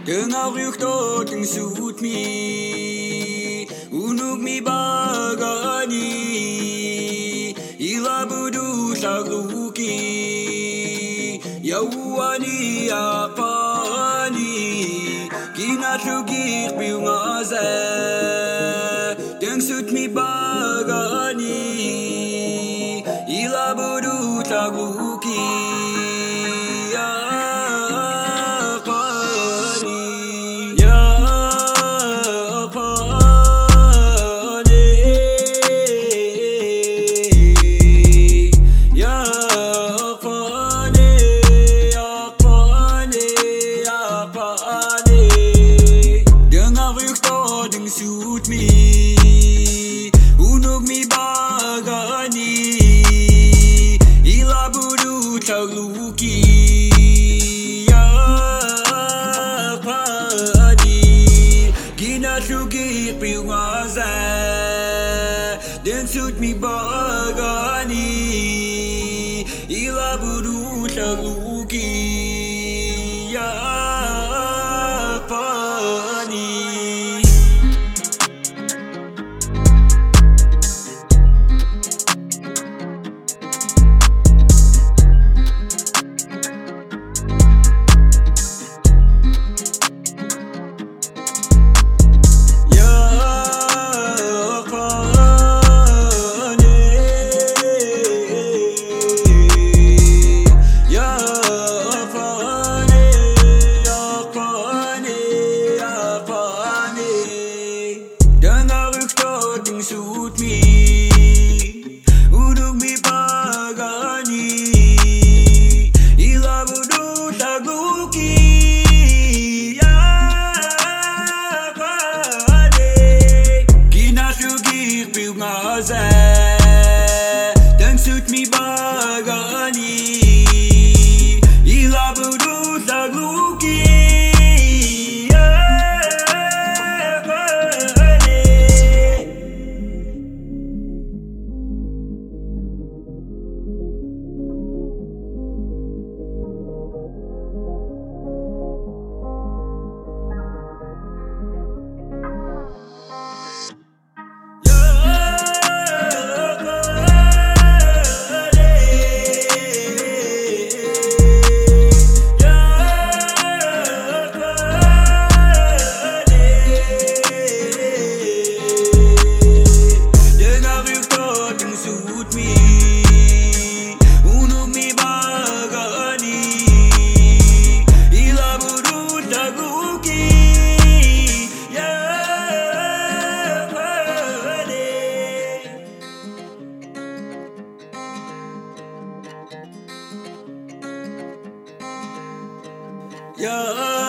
Dengan ryktet ang suot mi Unog mi bagani Ila budu sa luki Yawani apani Kinasugir biungaze Deng sut mi bagani Ila budu sa budu tagluki Ya apani Ginasugir piwaza Den suot mi bagani Ila budu tagluki ryktet ang suot 呀。